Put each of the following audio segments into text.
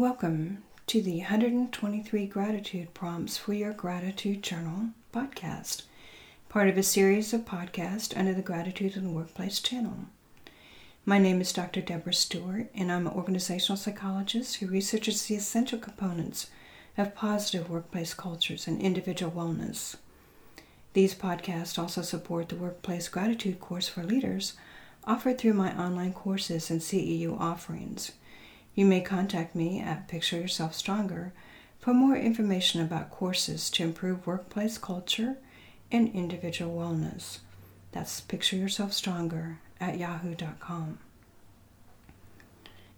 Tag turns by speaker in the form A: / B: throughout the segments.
A: Welcome to the 123 Gratitude Prompts for Your Gratitude Journal podcast, part of a series of podcasts under the Gratitude in the Workplace channel. My name is Dr. Deborah Stewart, and I'm an organizational psychologist who researches the essential components of positive workplace cultures and individual wellness. These podcasts also support the Workplace Gratitude course for leaders offered through my online courses and CEU offerings. You may contact me at Picture Yourself Stronger for more information about courses to improve workplace culture and individual wellness. That's Picture Yourself Stronger at yahoo.com.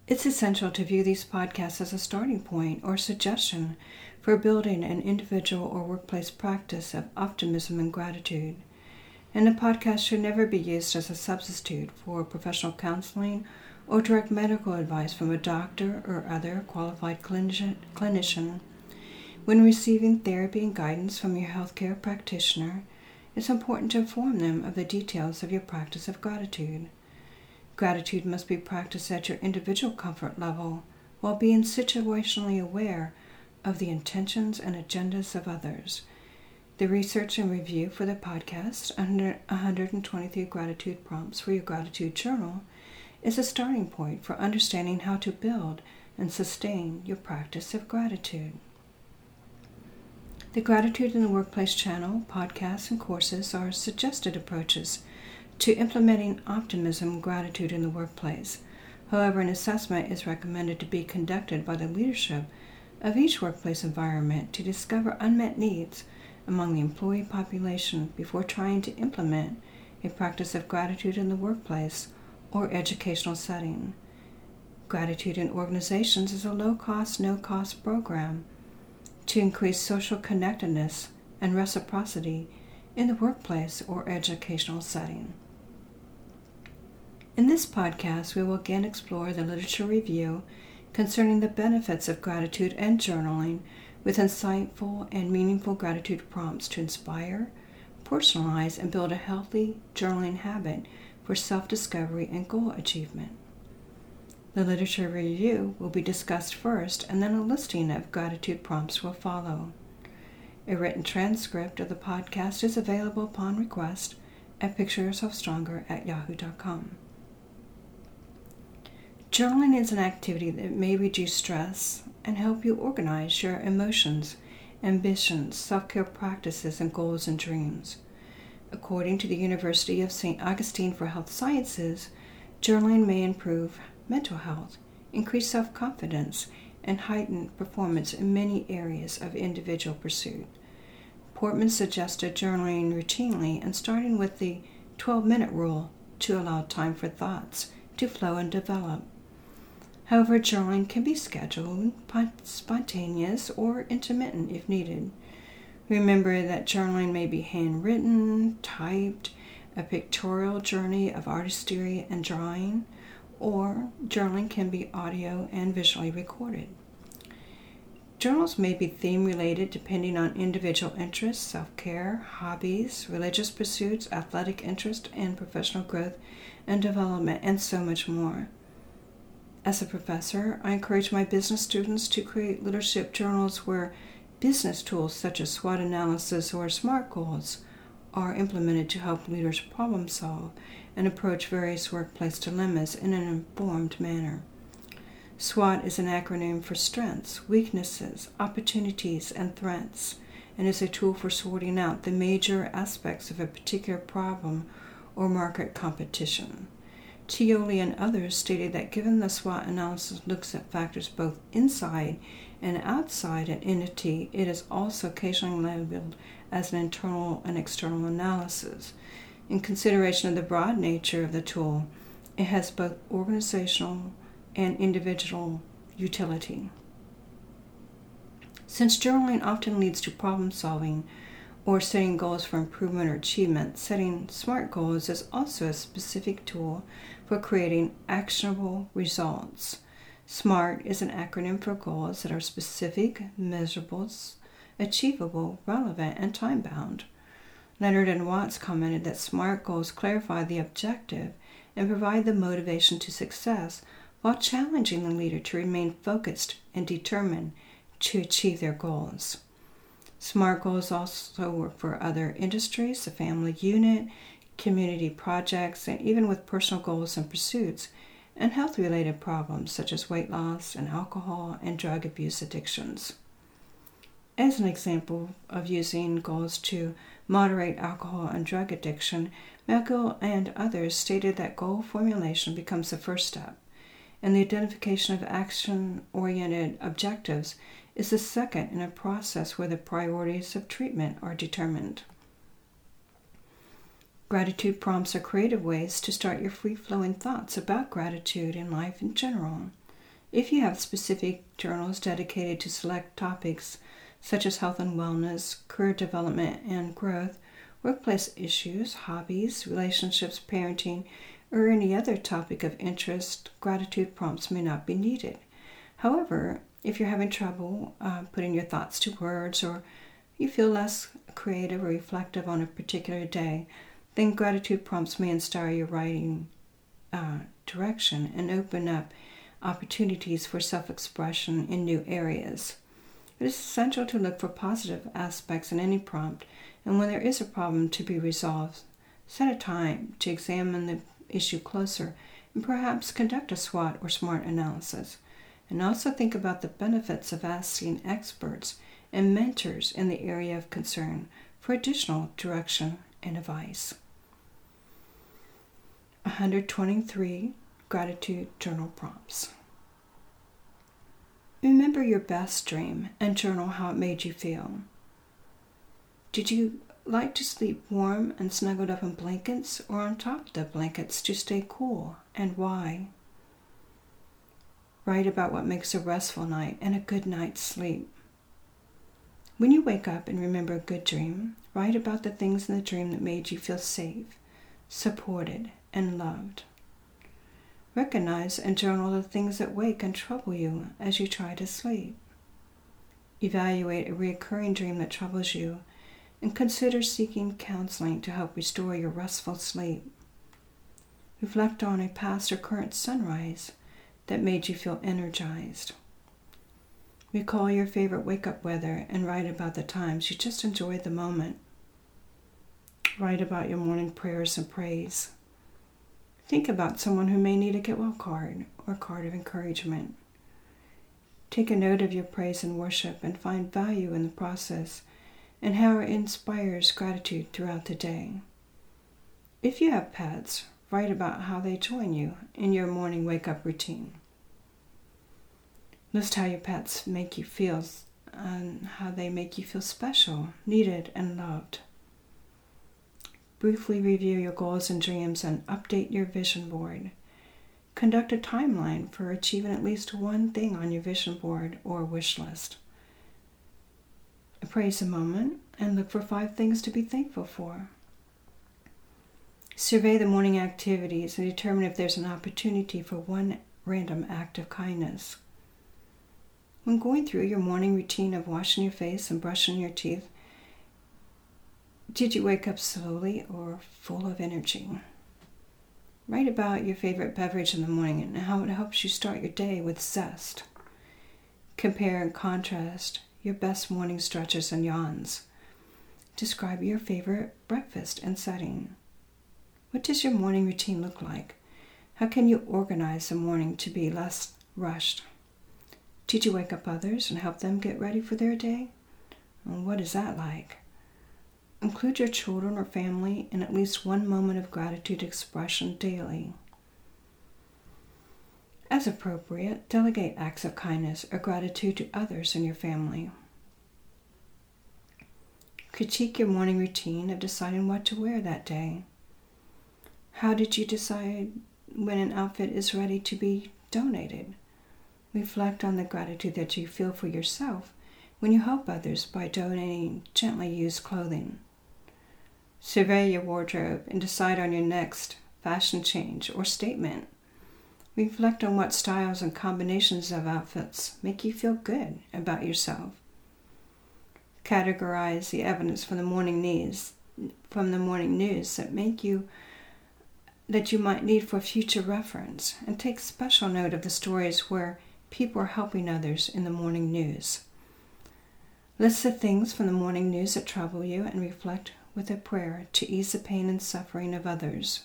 A: It's essential to view these podcasts as a starting point or suggestion for building an individual or workplace practice of optimism and gratitude. And the podcast should never be used as a substitute for professional counseling or direct medical advice from a doctor or other qualified clinician. When receiving therapy and guidance from your healthcare practitioner, it's important to inform them of the details of your practice of gratitude. Gratitude must be practiced at your individual comfort level while being situationally aware of the intentions and agendas of others. The research and review for the podcast under 123 gratitude prompts for your gratitude journal is a starting point for understanding how to build and sustain your practice of gratitude. The Gratitude in the Workplace channel, podcasts, and courses are suggested approaches to implementing optimism gratitude in the workplace. However, an assessment is recommended to be conducted by the leadership of each workplace environment to discover unmet needs among the employee population before trying to implement a practice of gratitude in the workplace or educational setting. Gratitude in Organizations is a low cost, no cost program to increase social connectedness and reciprocity in the workplace or educational setting. In this podcast, we will again explore the literature review concerning the benefits of gratitude and journaling with insightful and meaningful gratitude prompts to inspire, personalize, and build a healthy journaling habit for self discovery and goal achievement. The literature review will be discussed first, and then a listing of gratitude prompts will follow. A written transcript of the podcast is available upon request at pictureyourselfstronger at yahoo.com. Journaling is an activity that may reduce stress and help you organize your emotions, ambitions, self care practices, and goals and dreams. According to the University of St. Augustine for Health Sciences, journaling may improve mental health, increase self confidence, and heighten performance in many areas of individual pursuit. Portman suggested journaling routinely and starting with the 12 minute rule to allow time for thoughts to flow and develop. However, journaling can be scheduled, spontaneous, or intermittent if needed. Remember that journaling may be handwritten, typed, a pictorial journey of artistry and drawing, or journaling can be audio and visually recorded. Journals may be theme related depending on individual interests, self care, hobbies, religious pursuits, athletic interest, and professional growth and development, and so much more. As a professor, I encourage my business students to create leadership journals where Business tools such as SWOT analysis or SMART goals are implemented to help leaders problem solve and approach various workplace dilemmas in an informed manner. SWOT is an acronym for strengths, weaknesses, opportunities, and threats, and is a tool for sorting out the major aspects of a particular problem or market competition. Tioli and others stated that given the SWOT analysis looks at factors both inside and outside an entity, it is also occasionally labeled as an internal and external analysis. In consideration of the broad nature of the tool, it has both organizational and individual utility. Since journaling often leads to problem solving, or setting goals for improvement or achievement, setting SMART goals is also a specific tool for creating actionable results. SMART is an acronym for goals that are specific, measurable, achievable, relevant, and time bound. Leonard and Watts commented that SMART goals clarify the objective and provide the motivation to success while challenging the leader to remain focused and determined to achieve their goals. SMART goals also work for other industries, the family unit, community projects, and even with personal goals and pursuits, and health related problems such as weight loss and alcohol and drug abuse addictions. As an example of using goals to moderate alcohol and drug addiction, Malgiel and others stated that goal formulation becomes the first step, and the identification of action oriented objectives is the second in a process where the priorities of treatment are determined. Gratitude prompts are creative ways to start your free flowing thoughts about gratitude and life in general. If you have specific journals dedicated to select topics such as health and wellness, career development and growth, workplace issues, hobbies, relationships, parenting, or any other topic of interest, gratitude prompts may not be needed. However, if you're having trouble uh, putting your thoughts to words or you feel less creative or reflective on a particular day, then gratitude prompts may inspire your writing uh, direction and open up opportunities for self expression in new areas. It is essential to look for positive aspects in any prompt, and when there is a problem to be resolved, set a time to examine the issue closer and perhaps conduct a SWOT or SMART analysis and also think about the benefits of asking experts and mentors in the area of concern for additional direction and advice. 123 Gratitude Journal Prompts. Remember your best dream and journal how it made you feel. Did you like to sleep warm and snuggled up in blankets or on top of the blankets to stay cool and why? Write about what makes a restful night and a good night's sleep. When you wake up and remember a good dream, write about the things in the dream that made you feel safe, supported, and loved. Recognize and journal the things that wake and trouble you as you try to sleep. Evaluate a recurring dream that troubles you and consider seeking counseling to help restore your restful sleep. Reflect on a past or current sunrise that made you feel energized. Recall your favorite wake up weather and write about the times you just enjoyed the moment. Write about your morning prayers and praise. Think about someone who may need a get well card or card of encouragement. Take a note of your praise and worship and find value in the process and how it inspires gratitude throughout the day. If you have pets, Write about how they join you in your morning wake up routine. List how your pets make you feel and how they make you feel special, needed, and loved. Briefly review your goals and dreams and update your vision board. Conduct a timeline for achieving at least one thing on your vision board or wish list. Appraise a moment and look for five things to be thankful for. Survey the morning activities and determine if there's an opportunity for one random act of kindness. When going through your morning routine of washing your face and brushing your teeth, did you wake up slowly or full of energy? Write about your favorite beverage in the morning and how it helps you start your day with zest. Compare and contrast your best morning stretches and yawns. Describe your favorite breakfast and setting. What does your morning routine look like? How can you organize the morning to be less rushed? Did you wake up others and help them get ready for their day? And what is that like? Include your children or family in at least one moment of gratitude expression daily. As appropriate, delegate acts of kindness or gratitude to others in your family. Critique your morning routine of deciding what to wear that day. How did you decide when an outfit is ready to be donated? Reflect on the gratitude that you feel for yourself when you help others by donating gently used clothing. Survey your wardrobe and decide on your next fashion change or statement. Reflect on what styles and combinations of outfits make you feel good about yourself. Categorize the evidence from the morning news from the morning news that make you that you might need for future reference, and take special note of the stories where people are helping others in the morning news. List the things from the morning news that trouble you and reflect with a prayer to ease the pain and suffering of others.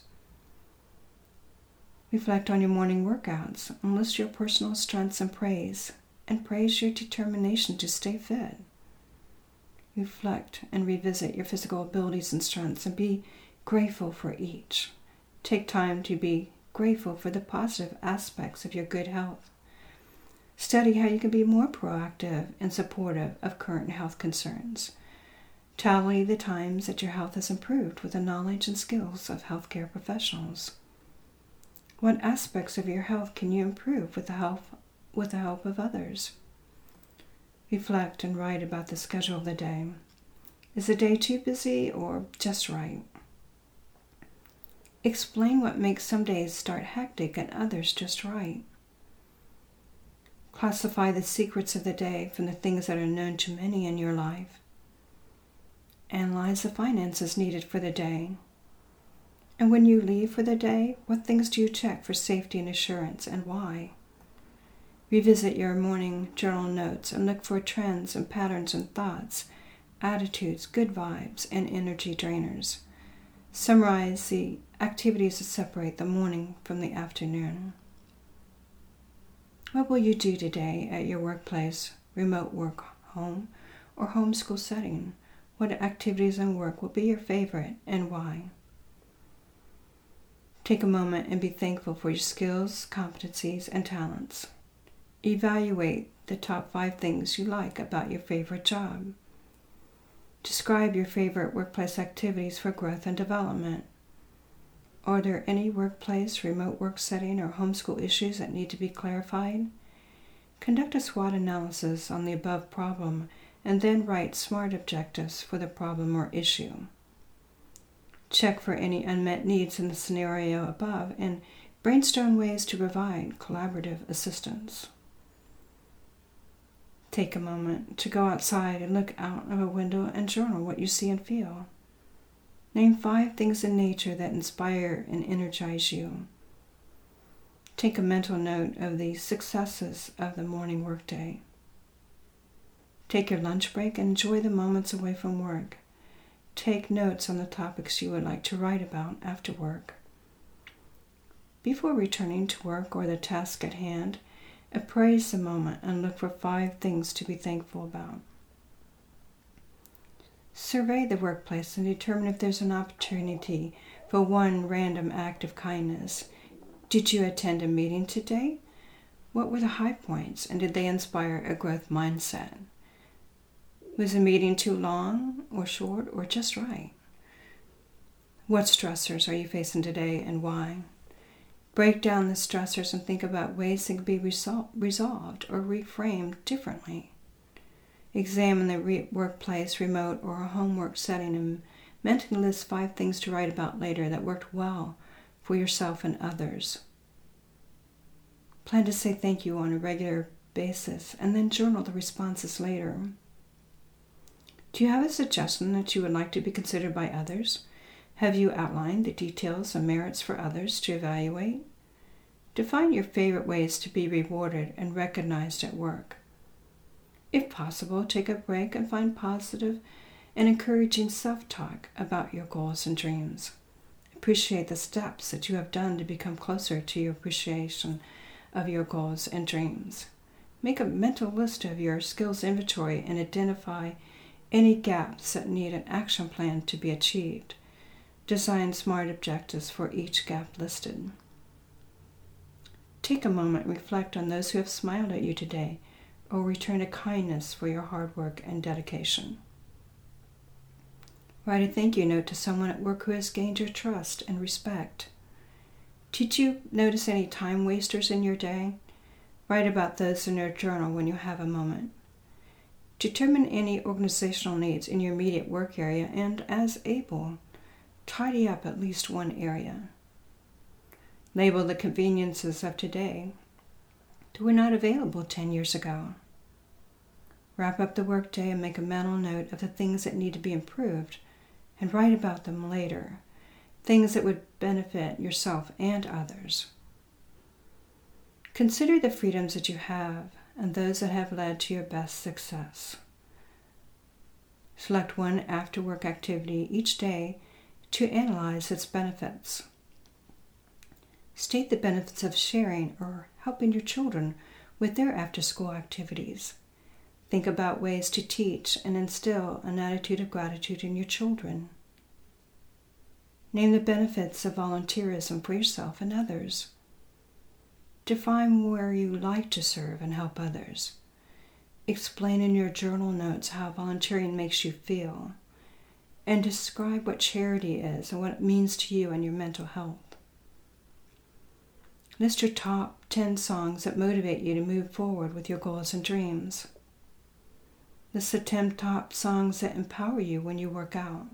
A: Reflect on your morning workouts and list your personal strengths and praise, and praise your determination to stay fit. Reflect and revisit your physical abilities and strengths and be grateful for each. Take time to be grateful for the positive aspects of your good health. Study how you can be more proactive and supportive of current health concerns. Tally the times that your health has improved with the knowledge and skills of healthcare professionals. What aspects of your health can you improve with the help, with the help of others? Reflect and write about the schedule of the day. Is the day too busy or just right? Explain what makes some days start hectic and others just right. Classify the secrets of the day from the things that are known to many in your life. Analyze the finances needed for the day. And when you leave for the day, what things do you check for safety and assurance and why? Revisit your morning journal notes and look for trends and patterns and thoughts, attitudes, good vibes, and energy drainers. Summarize the activities that separate the morning from the afternoon. What will you do today at your workplace, remote work, home, or homeschool setting? What activities and work will be your favorite and why? Take a moment and be thankful for your skills, competencies, and talents. Evaluate the top five things you like about your favorite job. Describe your favorite workplace activities for growth and development. Are there any workplace, remote work setting, or homeschool issues that need to be clarified? Conduct a SWOT analysis on the above problem and then write SMART objectives for the problem or issue. Check for any unmet needs in the scenario above and brainstorm ways to provide collaborative assistance. Take a moment to go outside and look out of a window and journal what you see and feel. Name five things in nature that inspire and energize you. Take a mental note of the successes of the morning workday. Take your lunch break and enjoy the moments away from work. Take notes on the topics you would like to write about after work. Before returning to work or the task at hand, appraise the moment and look for five things to be thankful about. Survey the workplace and determine if there's an opportunity for one random act of kindness. Did you attend a meeting today? What were the high points and did they inspire a growth mindset? Was the meeting too long or short or just right? What stressors are you facing today and why? Break down the stressors and think about ways they can be resol- resolved or reframed differently. Examine the re- workplace, remote, or a homework setting and mentally list five things to write about later that worked well for yourself and others. Plan to say thank you on a regular basis and then journal the responses later. Do you have a suggestion that you would like to be considered by others? Have you outlined the details and merits for others to evaluate? Define your favorite ways to be rewarded and recognized at work. If possible, take a break and find positive and encouraging self talk about your goals and dreams. Appreciate the steps that you have done to become closer to your appreciation of your goals and dreams. Make a mental list of your skills inventory and identify any gaps that need an action plan to be achieved. Design SMART objectives for each gap listed. Take a moment and reflect on those who have smiled at you today or return a kindness for your hard work and dedication. Write a thank you note to someone at work who has gained your trust and respect. Did you notice any time wasters in your day? Write about those in your journal when you have a moment. Determine any organizational needs in your immediate work area and, as able, tidy up at least one area. Label the conveniences of today that were not available 10 years ago. Wrap up the workday and make a mental note of the things that need to be improved and write about them later. things that would benefit yourself and others. Consider the freedoms that you have and those that have led to your best success. Select one after work activity each day to analyze its benefits. State the benefits of sharing or helping your children with their after school activities. Think about ways to teach and instill an attitude of gratitude in your children. Name the benefits of volunteerism for yourself and others. Define where you like to serve and help others. Explain in your journal notes how volunteering makes you feel. And describe what charity is and what it means to you and your mental health. List your top 10 songs that motivate you to move forward with your goals and dreams. List the 10 top songs that empower you when you work out.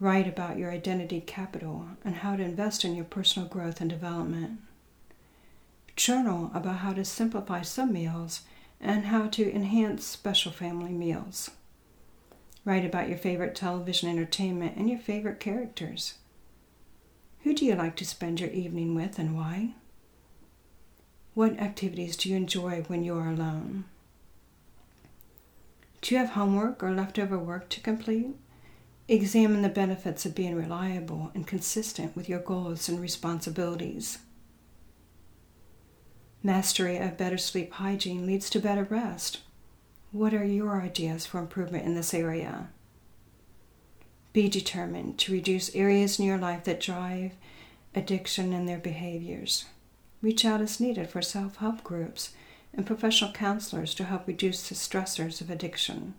A: Write about your identity capital and how to invest in your personal growth and development. Journal about how to simplify some meals and how to enhance special family meals. Write about your favorite television entertainment and your favorite characters. Who do you like to spend your evening with and why? What activities do you enjoy when you are alone? Do you have homework or leftover work to complete? Examine the benefits of being reliable and consistent with your goals and responsibilities. Mastery of better sleep hygiene leads to better rest. What are your ideas for improvement in this area? Be determined to reduce areas in your life that drive addiction and their behaviors. Reach out as needed for self help groups and professional counselors to help reduce the stressors of addiction.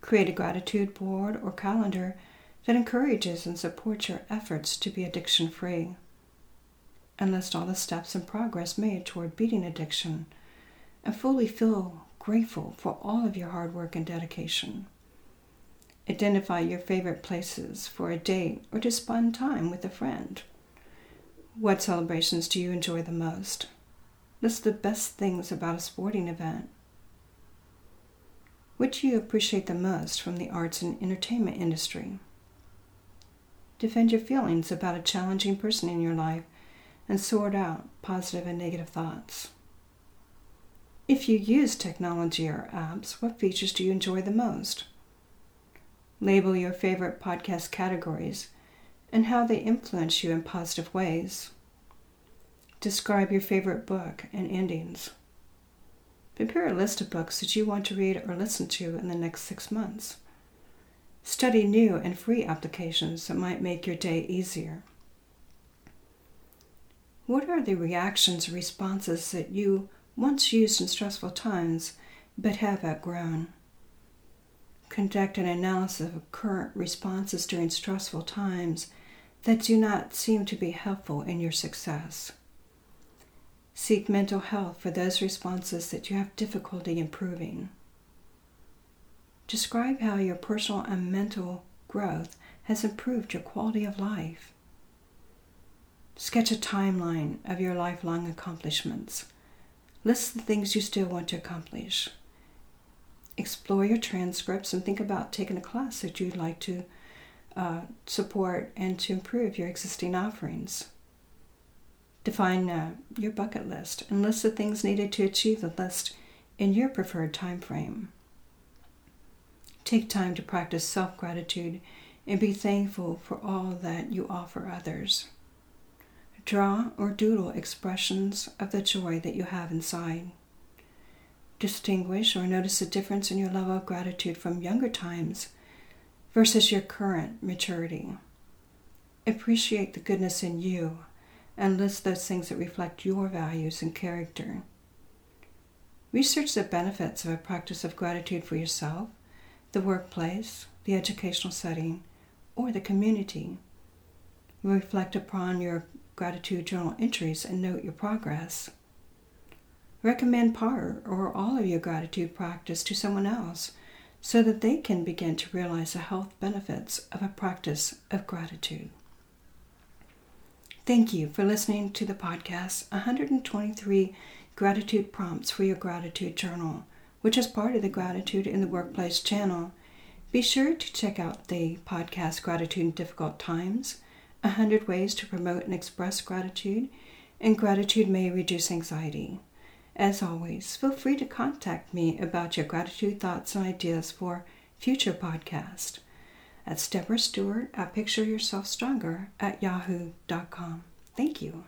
A: Create a gratitude board or calendar that encourages and supports your efforts to be addiction free. And list all the steps and progress made toward beating addiction and fully feel grateful for all of your hard work and dedication. Identify your favorite places for a date or to spend time with a friend. What celebrations do you enjoy the most? List the best things about a sporting event. What do you appreciate the most from the arts and entertainment industry? Defend your feelings about a challenging person in your life and sort out positive and negative thoughts. If you use technology or apps, what features do you enjoy the most? Label your favorite podcast categories and how they influence you in positive ways. Describe your favorite book and endings. Prepare a list of books that you want to read or listen to in the next six months. Study new and free applications that might make your day easier. What are the reactions or responses that you once used in stressful times but have outgrown? conduct an analysis of current responses during stressful times that do not seem to be helpful in your success. Seek mental health for those responses that you have difficulty improving. Describe how your personal and mental growth has improved your quality of life. Sketch a timeline of your lifelong accomplishments. List the things you still want to accomplish explore your transcripts and think about taking a class that you'd like to uh, support and to improve your existing offerings. Define uh, your bucket list and list the things needed to achieve the list in your preferred time frame. Take time to practice self gratitude and be thankful for all that you offer others. Draw or doodle expressions of the joy that you have inside distinguish or notice a difference in your level of gratitude from younger times versus your current maturity. Appreciate the goodness in you and list those things that reflect your values and character. Research the benefits of a practice of gratitude for yourself, the workplace, the educational setting, or the community. Reflect upon your gratitude journal entries and note your progress. Recommend part or all of your gratitude practice to someone else so that they can begin to realize the health benefits of a practice of gratitude. Thank you for listening to the podcast 123 Gratitude Prompts for Your Gratitude Journal, which is part of the Gratitude in the Workplace channel Be sure to check out the podcast Gratitude in Difficult Times 100 Ways to Promote and Express Gratitude, and Gratitude May Reduce Anxiety. As always, feel free to contact me about your gratitude thoughts and ideas for future podcasts. At Deborah Stewart at Picture Yourself Stronger at yahoo.com. Thank you.